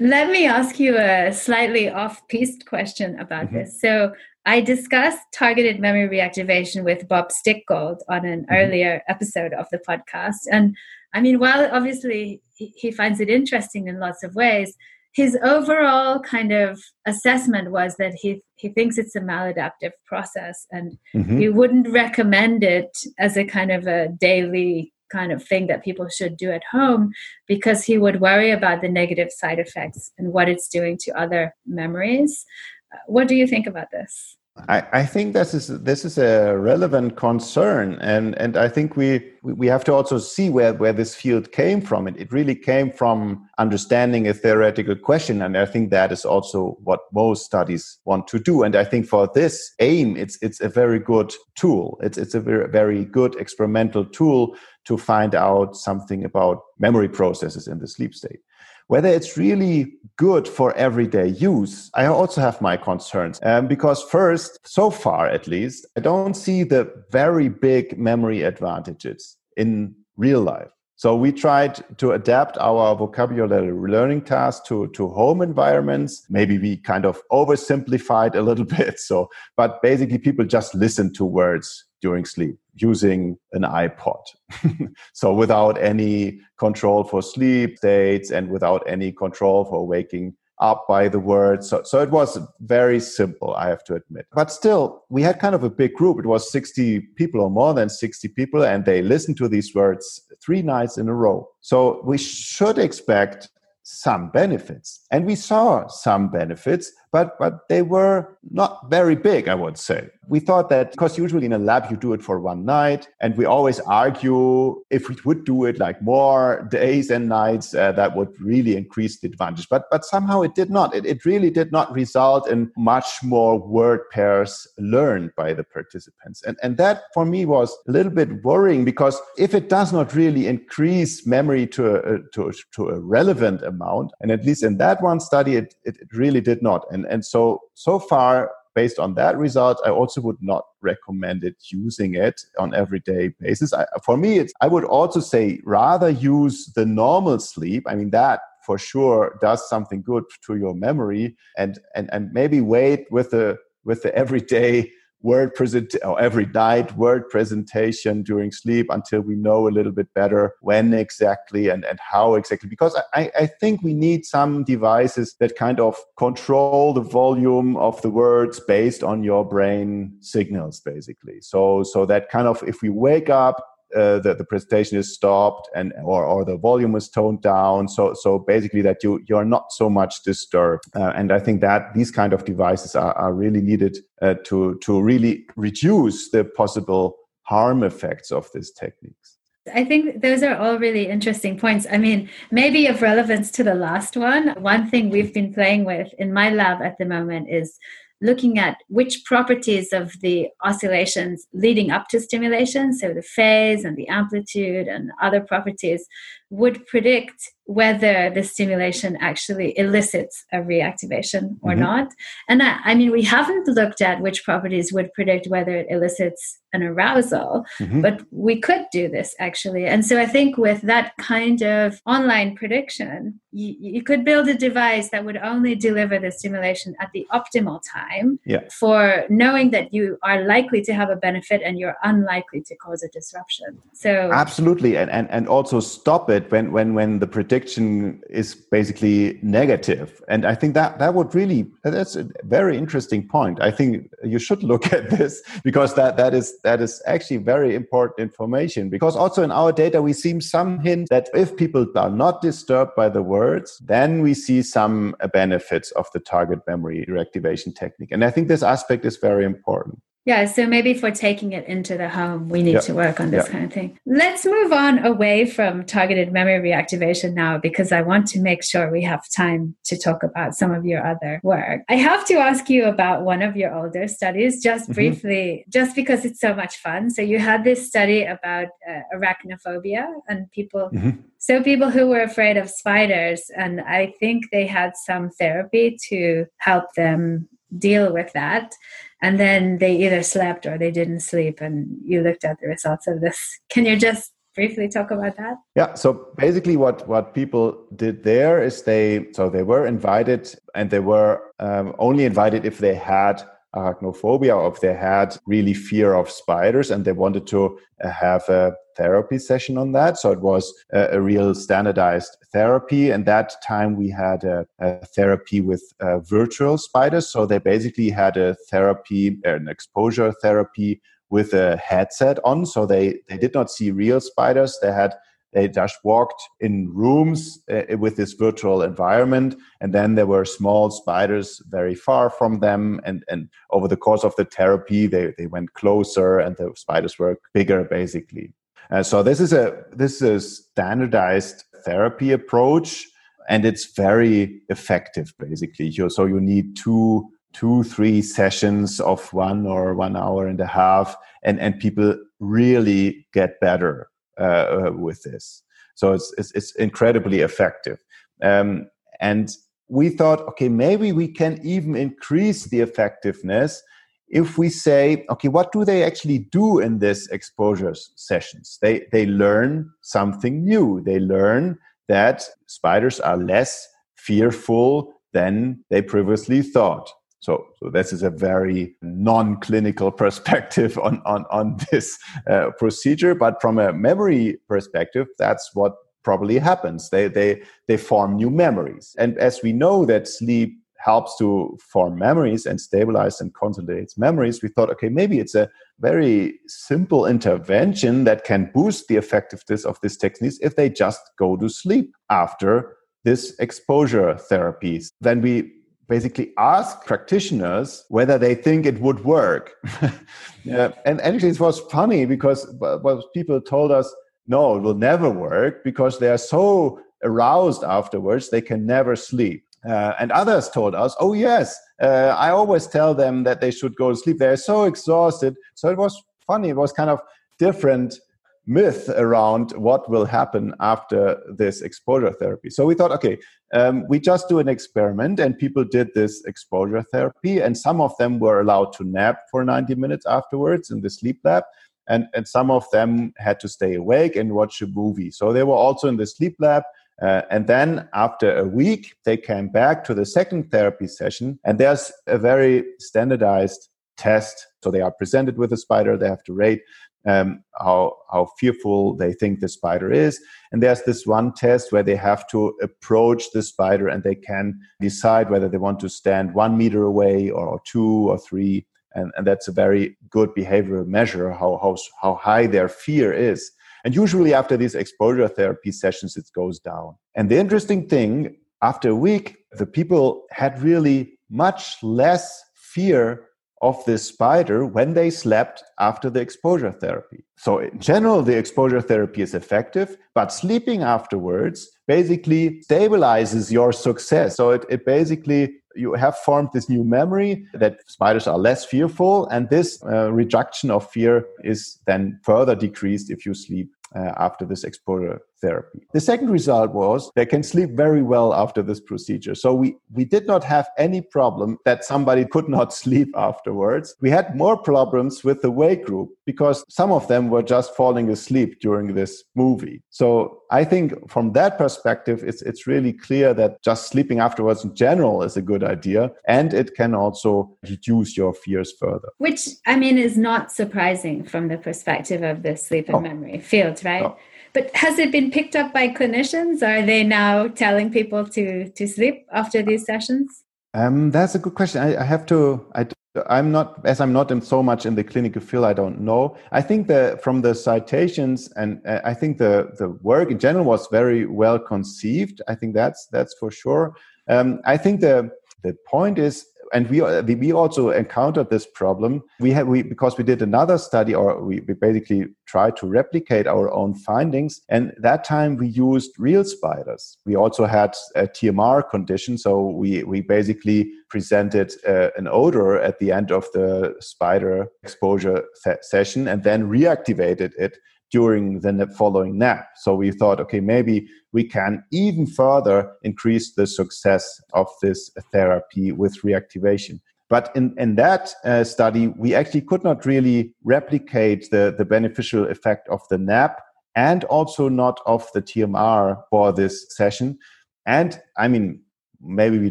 [SPEAKER 1] let me ask you a slightly off-piste question about mm-hmm. this so I discussed targeted memory reactivation with Bob Stickgold on an mm-hmm. earlier episode of the podcast. And I mean, while obviously he finds it interesting in lots of ways, his overall kind of assessment was that he he thinks it's a maladaptive process and mm-hmm. he wouldn't recommend it as a kind of a daily kind of thing that people should do at home because he would worry about the negative side effects and what it's doing to other memories. Uh, what do you think about this?
[SPEAKER 2] I, I think this is this is a relevant concern, and and I think we we have to also see where where this field came from. It it really came from understanding a theoretical question, and I think that is also what most studies want to do. And I think for this aim, it's it's a very good tool. It's it's a very very good experimental tool to find out something about memory processes in the sleep state. Whether it's really good for everyday use, I also have my concerns. Um, because, first, so far at least, I don't see the very big memory advantages in real life. So we tried to adapt our vocabulary learning task to, to home environments. Maybe we kind of oversimplified a little bit. So, but basically people just listen to words during sleep using an iPod. so without any control for sleep states and without any control for waking up by the words. So, so it was very simple, I have to admit. But still, we had kind of a big group. It was 60 people or more than 60 people, and they listened to these words three nights in a row. So we should expect some benefits. And we saw some benefits, but but they were not very big i would say. We thought that because usually in a lab you do it for one night and we always argue if we would do it like more days and nights uh, that would really increase the advantage. But but somehow it did not. It, it really did not result in much more word pairs learned by the participants. And and that for me was a little bit worrying because if it does not really increase memory to a, to, to a relevant amount and at least in that one study it, it, it really did not. And and so so far based on that result i also would not recommend it using it on everyday basis. I, for me it's i would also say rather use the normal sleep. I mean that for sure does something good to your memory and and and maybe wait with the with the everyday word present or every night word presentation during sleep until we know a little bit better when exactly and, and how exactly. Because I, I think we need some devices that kind of control the volume of the words based on your brain signals basically. So so that kind of if we wake up uh, the, the presentation is stopped and or, or the volume is toned down. So so basically that you you're not so much disturbed. Uh, and i think that these kind of devices are, are really needed uh, to to really reduce the possible harm effects of these techniques.
[SPEAKER 1] I think those are all really interesting points. I mean, maybe of relevance to the last one, one thing we've been playing with in my lab at the moment is looking at which properties of the oscillations leading up to stimulation, so the phase and the amplitude and other properties, would predict whether the stimulation actually elicits a reactivation or mm-hmm. not. And I, I, mean, we haven't looked at which properties would predict whether it elicits an arousal, mm-hmm. but we could do this actually. And so I think with that kind of online prediction, you, you could build a device that would only deliver the stimulation at the optimal time
[SPEAKER 2] yeah.
[SPEAKER 1] for knowing that you are likely to have a benefit and you're unlikely to cause a disruption. So
[SPEAKER 2] absolutely, and and, and also stop it when when when the prediction is basically negative. And I think that that would really that's a very interesting point. I think you should look at this because that that is that is actually very important information. Because also in our data we see some hint that if people are not disturbed by the words, then we see some benefits of the target memory reactivation technique. And I think this aspect is very important.
[SPEAKER 1] Yeah, so maybe for taking it into the home, we need yep. to work on this yep. kind of thing. Let's move on away from targeted memory reactivation now because I want to make sure we have time to talk about some of your other work. I have to ask you about one of your older studies, just mm-hmm. briefly, just because it's so much fun. So, you had this study about uh, arachnophobia and people. Mm-hmm. So, people who were afraid of spiders, and I think they had some therapy to help them deal with that. And then they either slept or they didn't sleep and you looked at the results of this. Can you just briefly talk about that?
[SPEAKER 2] Yeah so basically what what people did there is they so they were invited and they were um, only invited if they had arachnophobia or if they had really fear of spiders and they wanted to uh, have a therapy session on that. So it was a, a real standardized therapy. And that time we had a, a therapy with uh, virtual spiders. So they basically had a therapy, an exposure therapy with a headset on. So they, they did not see real spiders. They had they just walked in rooms uh, with this virtual environment and then there were small spiders very far from them and, and over the course of the therapy they, they went closer and the spiders were bigger basically. Uh, so this is a this is a standardized therapy approach and it's very effective basically. So you need two two three sessions of one or one hour and a half and and people really get better uh, with this. So it's, it's, it's incredibly effective. Um, and we thought, okay, maybe we can even increase the effectiveness if we say, okay, what do they actually do in this exposure sessions? They, they learn something new. They learn that spiders are less fearful than they previously thought. So, so this is a very non-clinical perspective on, on, on this uh, procedure. But from a memory perspective, that's what probably happens. They, they, they form new memories. And as we know that sleep helps to form memories and stabilize and consolidates memories, we thought, okay, maybe it's a very simple intervention that can boost the effectiveness of these techniques if they just go to sleep after this exposure therapies. Then we basically ask practitioners whether they think it would work. yeah. And actually, it was funny because well, people told us, no, it will never work because they are so aroused afterwards, they can never sleep. Uh, and others told us, oh, yes, uh, I always tell them that they should go to sleep. They're so exhausted. So it was funny. It was kind of different myth around what will happen after this exposure therapy. So we thought, okay, um, we just do an experiment, and people did this exposure therapy, and some of them were allowed to nap for 90 minutes afterwards in the sleep lab. And, and some of them had to stay awake and watch a movie. So they were also in the sleep lab. Uh, and then after a week, they came back to the second therapy session. And there's a very standardized test. So they are presented with a spider, they have to rate um, how how fearful they think the spider is. And there's this one test where they have to approach the spider and they can decide whether they want to stand one meter away or two or three. And, and that's a very good behavioral measure how, how how high their fear is. And usually after these exposure therapy sessions, it goes down. And the interesting thing, after a week, the people had really much less fear of this spider when they slept after the exposure therapy. So, in general, the exposure therapy is effective, but sleeping afterwards basically stabilizes your success. So, it, it basically you have formed this new memory that spiders are less fearful, and this uh, reduction of fear is then further decreased if you sleep uh, after this exposure therapy. The second result was they can sleep very well after this procedure. So we, we did not have any problem that somebody could not sleep afterwards. We had more problems with the wake group because some of them were just falling asleep during this movie. So I think from that perspective, it's, it's really clear that just sleeping afterwards in general is a good idea. And it can also reduce your fears further.
[SPEAKER 1] Which, I mean, is not surprising from the perspective of the sleep and oh. memory field, right? Oh. But has it been picked up by clinicians? Are they now telling people to to sleep after these sessions?
[SPEAKER 2] Um, that's a good question. I, I have to. I, I'm not as I'm not in so much in the clinical field. I don't know. I think that from the citations and uh, I think the the work in general was very well conceived. I think that's that's for sure. Um, I think the the point is and we we also encountered this problem. We have we because we did another study, or we, we basically tried to replicate our own findings. And that time we used real spiders. We also had a TMR condition, so we we basically presented uh, an odor at the end of the spider exposure session, and then reactivated it during the following nap. So we thought, okay, maybe we can even further increase the success of this therapy with reactivation. But in, in that uh, study, we actually could not really replicate the, the beneficial effect of the nap and also not of the TMR for this session. And I mean, maybe we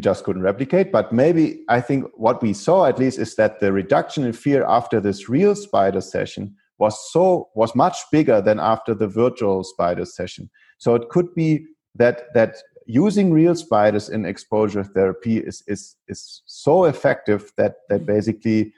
[SPEAKER 2] just couldn't replicate, but maybe I think what we saw at least is that the reduction in fear after this real spider session was so was much bigger than after the virtual spider session. So it could be that that using real spiders in exposure therapy is is is so effective that that basically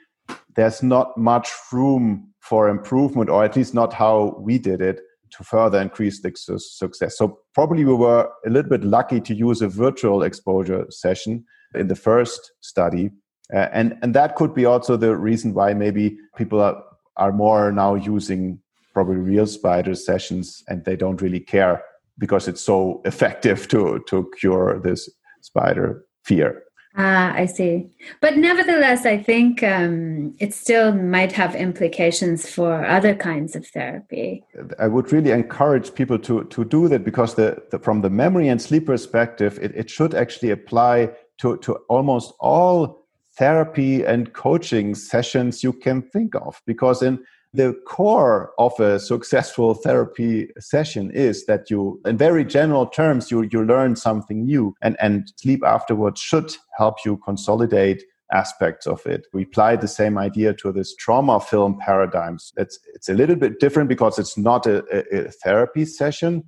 [SPEAKER 2] there's not much room for improvement, or at least not how we did it to further increase the success. So probably we were a little bit lucky to use a virtual exposure session in the first study. Uh, and and that could be also the reason why maybe people are are more now using probably real spider sessions and they don't really care because it's so effective to to cure this spider fear
[SPEAKER 1] Ah, I see. But nevertheless, I think um, it still might have implications for other kinds of therapy.
[SPEAKER 2] I would really encourage people to to do that because the, the from the memory and sleep perspective, it, it should actually apply to to almost all therapy and coaching sessions you can think of because in the core of a successful therapy session is that you in very general terms you you learn something new and and sleep afterwards should help you consolidate aspects of it. We apply the same idea to this trauma film paradigms. It's it's a little bit different because it's not a, a, a therapy session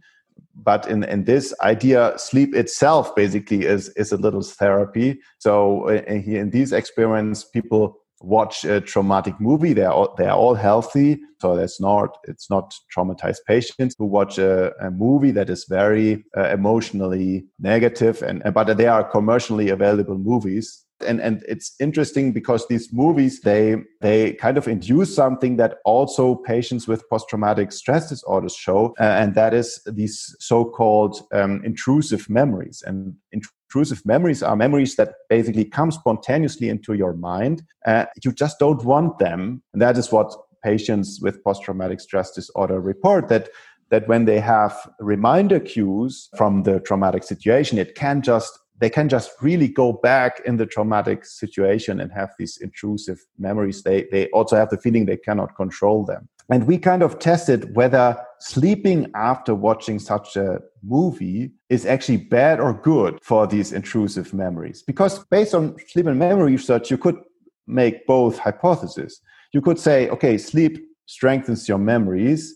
[SPEAKER 2] but in, in this idea, sleep itself basically is, is a little therapy. So uh, in, in these experiments, people watch a traumatic movie. They're all, they're all healthy. So that's not, it's not traumatized patients who watch a, a movie that is very uh, emotionally negative and, but they are commercially available movies and and it's interesting because these movies they they kind of induce something that also patients with post-traumatic stress disorders show uh, and that is these so-called um, intrusive memories. And intrusive memories are memories that basically come spontaneously into your mind uh, you just don't want them. And that is what patients with post-traumatic stress disorder report that that when they have reminder cues from the traumatic situation it can just they can just really go back in the traumatic situation and have these intrusive memories. They, they also have the feeling they cannot control them. And we kind of tested whether sleeping after watching such a movie is actually bad or good for these intrusive memories. Because based on sleep and memory research, you could make both hypotheses. You could say, okay, sleep strengthens your memories,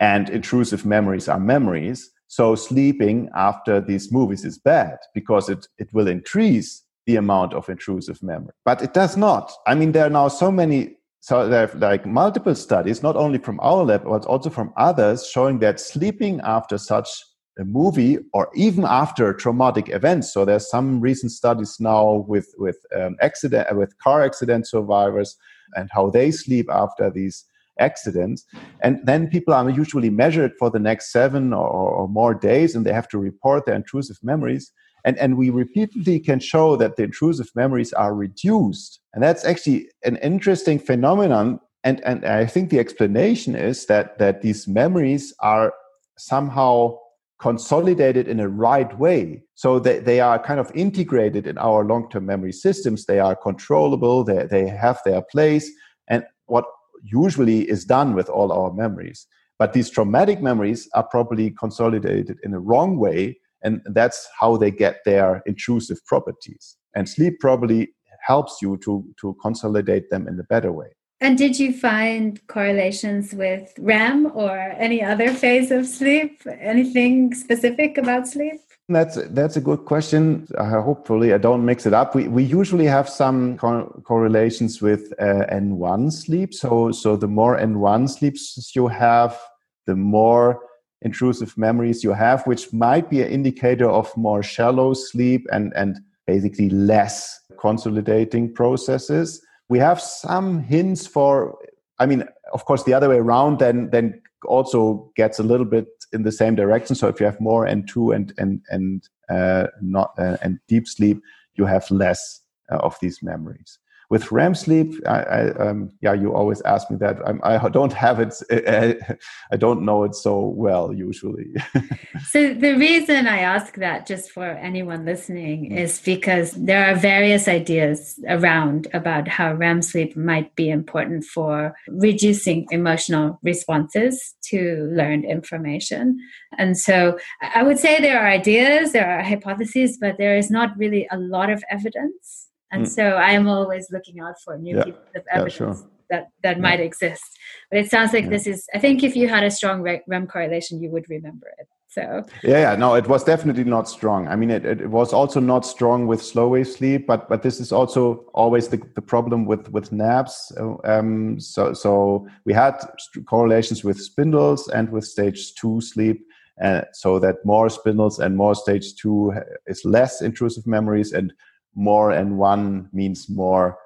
[SPEAKER 2] and intrusive memories are memories. So sleeping after these movies is bad because it, it will increase the amount of intrusive memory. But it does not. I mean, there are now so many, so there are like multiple studies, not only from our lab, but also from others, showing that sleeping after such a movie or even after traumatic events. So there's some recent studies now with with um, accident with car accident survivors and how they sleep after these accidents. And then people are usually measured for the next seven or, or more days, and they have to report their intrusive memories. And, and we repeatedly can show that the intrusive memories are reduced. And that's actually an interesting phenomenon. And, and I think the explanation is that, that these memories are somehow consolidated in a right way. So they, they are kind of integrated in our long term memory systems. They are controllable, they, they have their place. And what usually is done with all our memories. But these traumatic memories are probably consolidated in a wrong way. And that's how they get their intrusive properties. And sleep probably helps you to, to consolidate them in a better way.
[SPEAKER 1] And did you find correlations with REM or any other phase of sleep? Anything specific about sleep?
[SPEAKER 2] That's that's a good question. Uh, hopefully, I don't mix it up. We we usually have some co- correlations with uh, N1 sleep. So so the more N1 sleeps you have, the more intrusive memories you have, which might be an indicator of more shallow sleep and and basically less consolidating processes we have some hints for i mean of course the other way around then then also gets a little bit in the same direction. So if you have more n2 and and and uh, not uh, and deep sleep you have less uh, of these memories with REM sleep, I, I um, yeah, you always ask me that. I'm, I do not have it. I don't know it so well usually.
[SPEAKER 1] so the reason I ask that, just for anyone listening, mm. is because there are various ideas around about how REM sleep might be important for reducing emotional responses to learned information. And so I would say there are ideas, there are hypotheses, but there is not really a lot of evidence and mm. so I am always looking out for new yeah. pieces of evidence yeah, sure. that, that yeah. might exist. But it sounds like this is, I think if you had a strong REM correlation, you would remember it. So
[SPEAKER 2] yeah, yeah, no, it was definitely not strong. I mean, it, it was also not strong with slow wave sleep, but but this is also always the, the problem with with naps. Um, so so we had correlations with spindles and with stage two sleep, uh, so that more spindles and more stage two is less intrusive memories and more and one means more.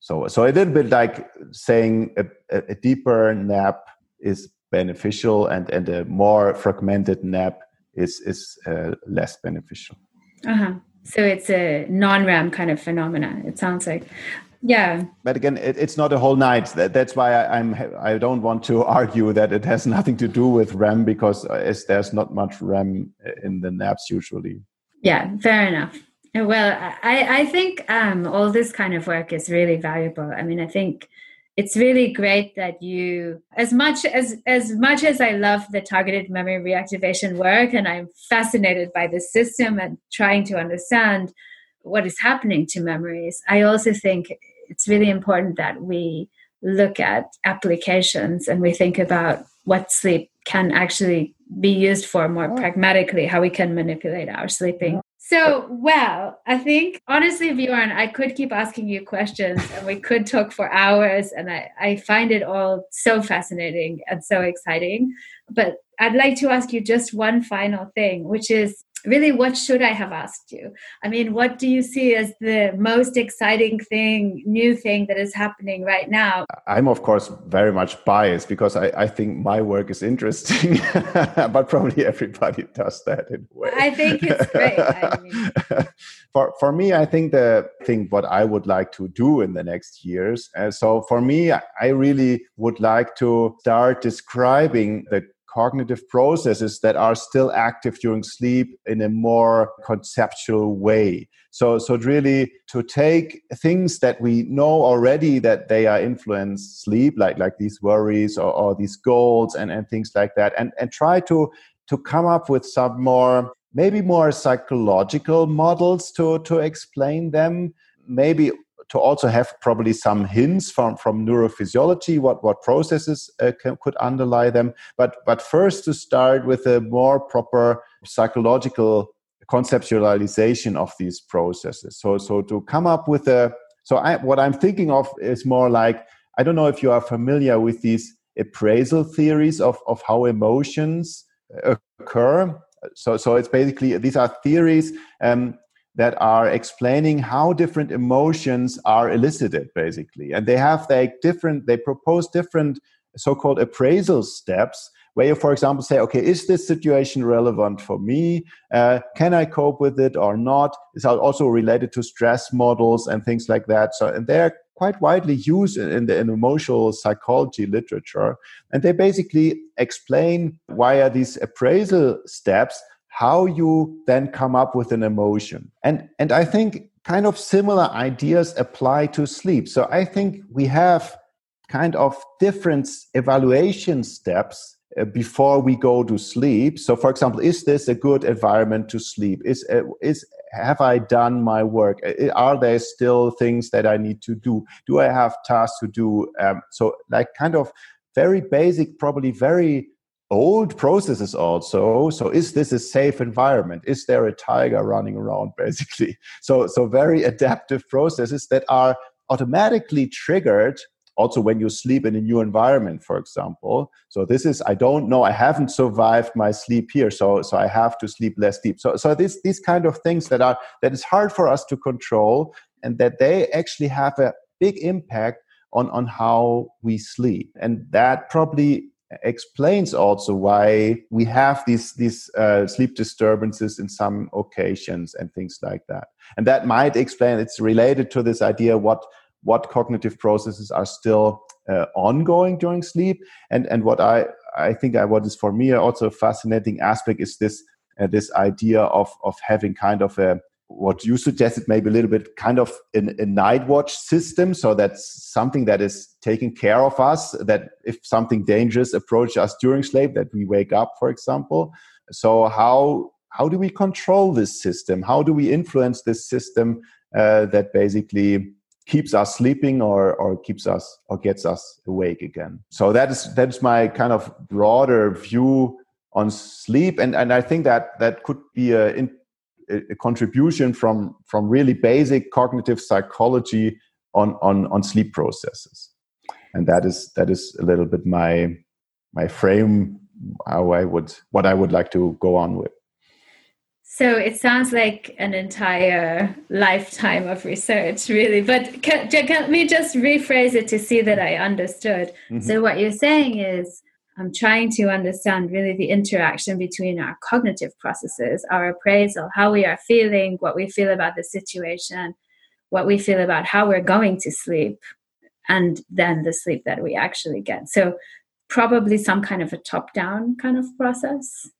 [SPEAKER 2] So so a little bit like saying a, a, deeper nap is beneficial and and a more fragmented nap is is uh, less beneficial.
[SPEAKER 1] Uh-huh. So it's a non-rem kind of phenomena it sounds like. Yeah.
[SPEAKER 2] But again it, it's not a whole night. That, that's why I, i'm i don't want to argue that it has nothing to do with rem because uh, there's not much rem in the naps usually.
[SPEAKER 1] Yeah fair enough well, I, I think um, all this kind of work is really valuable. I mean, I think it's really great that you, as much as as much as I love the targeted memory reactivation work, and I'm fascinated by the system and trying to understand what is happening to memories. I also think it's really important that we look at applications and we think about what sleep can actually be used for more pragmatically, how we can manipulate our sleeping so, well, I think honestly, Bjorn, I could keep asking you questions and we could talk for hours. And I, I find it all so fascinating and so exciting. But I'd like to ask you just one final thing, which is really what should i have asked you? I mean what do you see as the most exciting thing new thing that is happening right now?
[SPEAKER 2] I'm of course very much biased because i, I think my work is interesting but probably everybody does that in a way.
[SPEAKER 1] I think it's great I mean.
[SPEAKER 2] for, for me i think the thing what i would like to do in the next years uh, so for me i really would like to start describing the cognitive processes that are still active during sleep in a more conceptual way. So, so really to take things that we know already that they are influence sleep, like like these worries or, or these goals and, and things like that, and, and try to to come up with some more maybe more psychological models to to explain them maybe to also have probably some hints from from neurophysiology what what processes uh, can, could underlie them. But but first to start with a more proper psychological conceptualization of these processes. So so to come up with a so I, what i'm thinking of is more like i don't know if you are familiar with these appraisal theories of of how emotions occur. So so it's basically these are theories um, that are explaining how different emotions are elicited basically. And they have like different they propose different so-called appraisal steps where you for example say okay is this situation relevant for me? Uh, can i cope with it or not? It's also related to stress models and things like that. So and they're quite widely used in the in emotional psychology literature. And they basically explain via these appraisal steps how you then come up with an emotion. And, and I think kind of similar ideas apply to sleep. So I think we have kind of different evaluation steps uh, before we go to sleep. So, for example, is this a good environment to sleep? Is uh, is have I done my work? Uh, are there still things that I need to do? Do I have tasks to do? Um, so, like, kind of very basic, probably very old processes also. So is this a safe environment? Is there a tiger running around basically? So so very adaptive processes that are automatically triggered also when you sleep in a new environment for example. So this is i don't know i haven't survived my sleep here so so i have to sleep less deep. So so this these kind of things that are that is hard for us to control and that they actually have a big impact on on how we sleep. And that probably explains also why we have these these uh, sleep disturbances in some occasions and things like that. And that might explain it's related to this idea what what cognitive processes are still uh, ongoing during sleep. And and what i i think I, what is for me also a fascinating aspect is this uh, this idea of of having kind of a what you suggested maybe a little bit kind of in a night watch system. So that's something that is taking care of us that if something dangerous approaches us during sleep that we wake up for example. So how how do we control this system? How do we influence this system uh, that basically keeps us sleeping or or keeps us or gets us awake again? So that is that is my kind of broader view on sleep. And and i think that that could be a a contribution from from really basic cognitive psychology on on on sleep processes and that is that is a little bit my my frame how i would what i would like to go on with
[SPEAKER 1] so it sounds like an entire lifetime of research, really. But can, can, let me just rephrase it to see that I understood. Mm-hmm. So, what you're saying is I'm trying to understand really the interaction between our cognitive processes, our appraisal, how we are feeling, what we feel about the situation, what we feel about how we're going to sleep, and then the sleep that we actually get. So, probably some kind of a top down kind of process.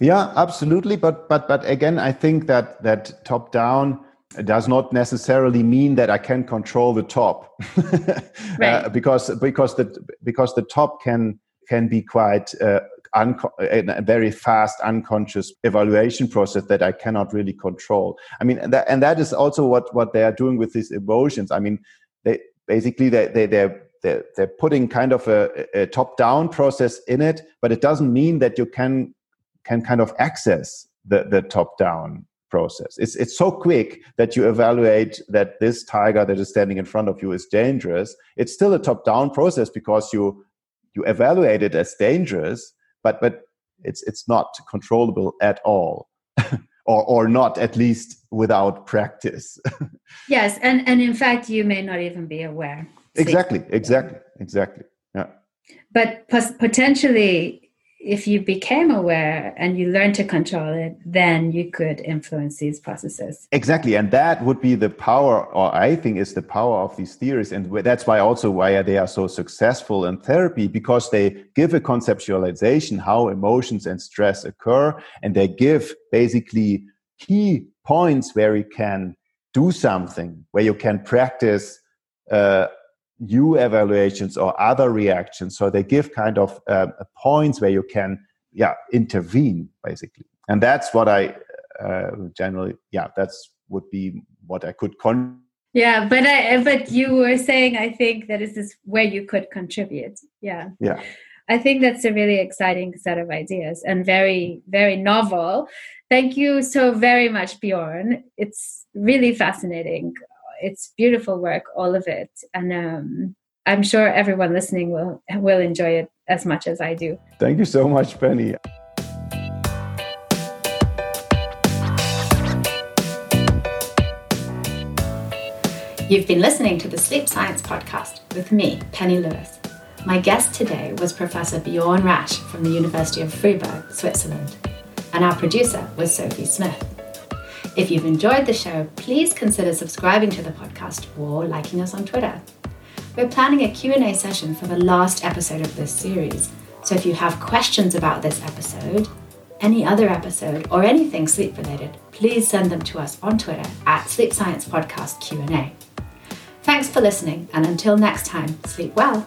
[SPEAKER 2] Yeah, absolutely. But but but again, I think that that top down does not necessarily mean that I can control the top, right. uh, because because the because the top can can be quite uh, a very fast unconscious evaluation process that I cannot really control. I mean, and that, and that is also what what they are doing with these emotions. I mean, basically they they they're they're, they're putting kind of a, a top down process in it, but it doesn't mean that you can can kind of access the the top down process. It's it's so quick that you evaluate that this tiger that is standing in front of you is dangerous. It's still a top down process because you you evaluate it as dangerous, but but it's it's not controllable at all. or or not at least without practice.
[SPEAKER 1] Yes and and in fact you may not even be aware.
[SPEAKER 2] Exactly exactly exactly yeah.
[SPEAKER 1] But potentially if you became aware and you learned to control it, then you could influence these processes.
[SPEAKER 2] Exactly. And that would be the power, or I think is the power of these theories. And that's why also why they are so successful in therapy, because they give a conceptualization how emotions and stress occur. And they give basically key points where you can do something, where you can practice uh, new evaluations or other reactions. So they give kind of uh, points where you can, yeah, intervene basically. And that's what I uh, generally, yeah, that's would be what I could con-
[SPEAKER 1] Yeah, but I, but you were saying I think that this is where you could contribute. Yeah.
[SPEAKER 2] Yeah.
[SPEAKER 1] I think that's a really exciting set of ideas and very, very novel. Thank you so very much, Bjorn. It's really fascinating. It's beautiful work, all of it, and um, I'm sure everyone listening will will enjoy it as much as I do.
[SPEAKER 2] Thank you so much, Penny.
[SPEAKER 1] You've been listening to the Sleep Science Podcast with me, Penny Lewis. My guest today was Professor Bjorn Rasch from the University of Fribourg, Switzerland, and our producer was Sophie Smith. If you've enjoyed the show, please consider subscribing to the podcast or liking us on Twitter. We're planning a Q&A session for the last episode of this series, so if you have questions about this episode, any other episode, or anything sleep related, please send them to us on Twitter at Sleep Science Podcast Q&A. Thanks for listening, and until next time, sleep well.